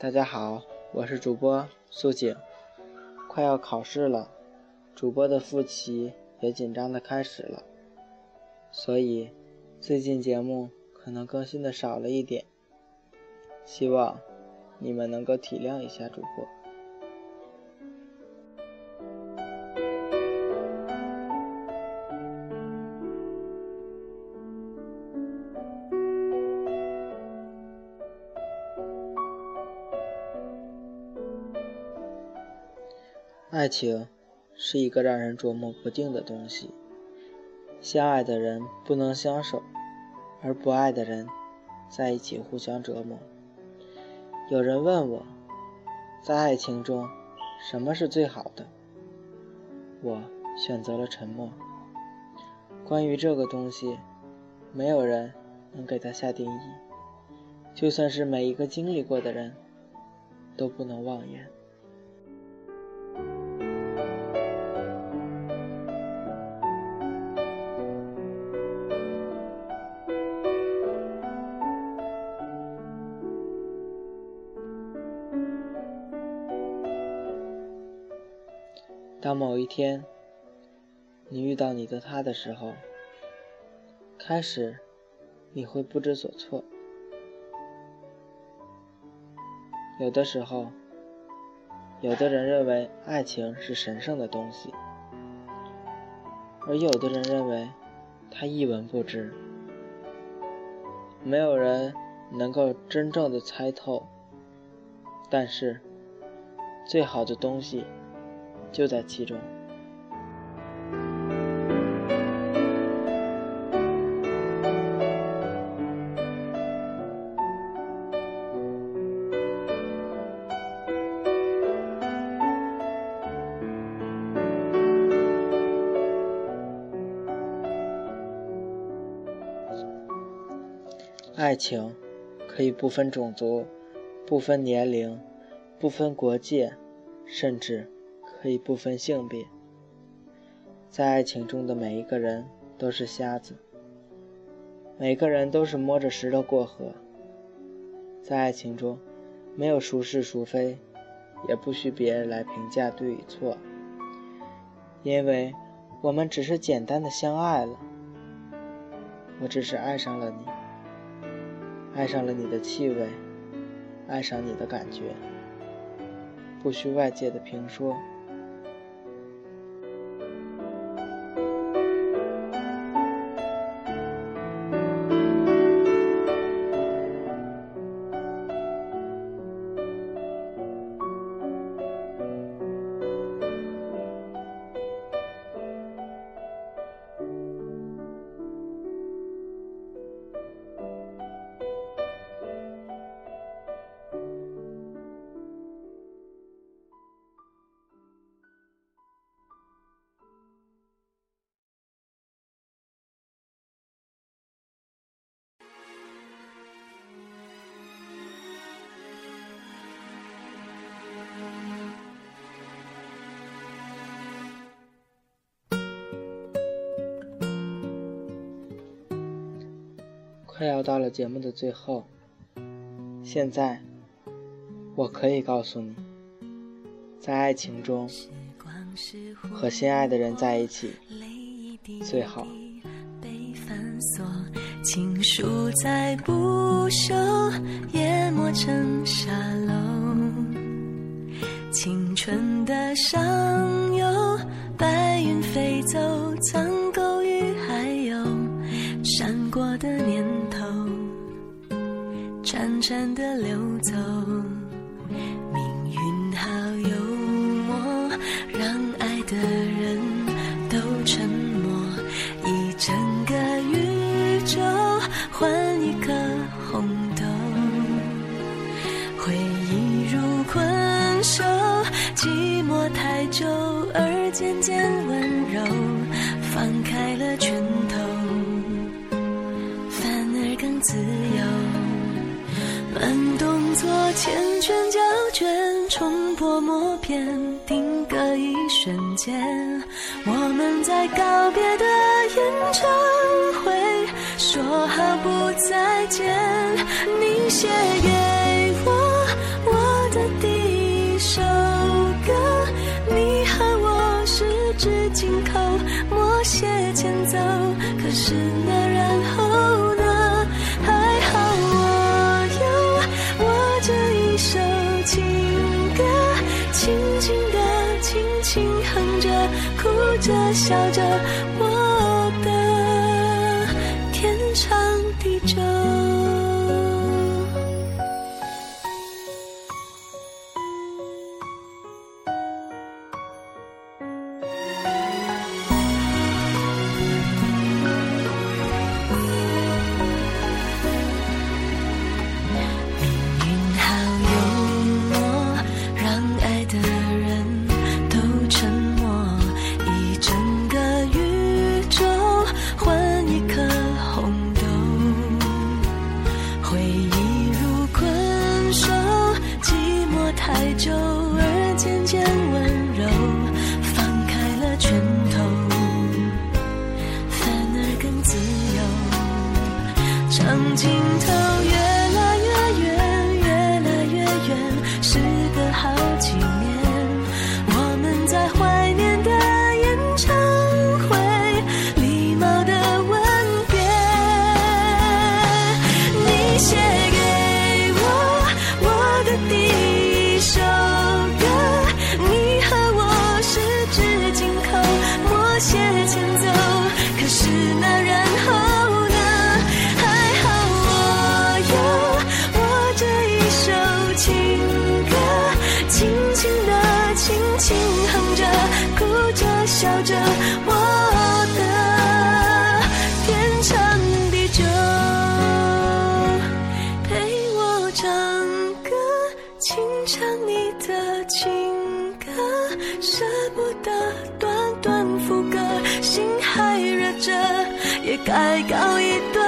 大家好，我是主播素锦。快要考试了，主播的复习也紧张的开始了，所以最近节目可能更新的少了一点，希望你们能够体谅一下主播。爱情是一个让人琢磨不定的东西。相爱的人不能相守，而不爱的人在一起互相折磨。有人问我，在爱情中什么是最好的？我选择了沉默。关于这个东西，没有人能给它下定义。就算是每一个经历过的人，都不能妄言。当某一天，你遇到你的他的时候，开始你会不知所措。有的时候，有的人认为爱情是神圣的东西，而有的人认为它一文不值。没有人能够真正的猜透，但是最好的东西。就在其中。爱情可以不分种族、不分年龄、不分国界，甚至。可以不分性别，在爱情中的每一个人都是瞎子，每个人都是摸着石头过河。在爱情中，没有孰是孰非，也不需别人来评价对与错，因为我们只是简单的相爱了。我只是爱上了你，爱上了你的气味，爱上你的感觉，不需外界的评说。快要到了节目的最后，现在我可以告诉你，在爱情中和心爱的人在一起最好。情书在不朽，淹没成沙漏，青春的上潺的流走，命运好幽默，让爱的人都沉默。一整个宇宙换一颗红豆，回忆如困兽，寂寞太久而渐渐温柔，做缱绻胶卷重播默片定格一瞬间。我们在告别的演唱会说好不再见。你写给我我的第一首歌你和我十指紧扣默写前奏。可是一首情歌，轻轻的，轻轻哼着，哭着笑着，我唱你的情歌舍不得短短副歌心还热着也该告一段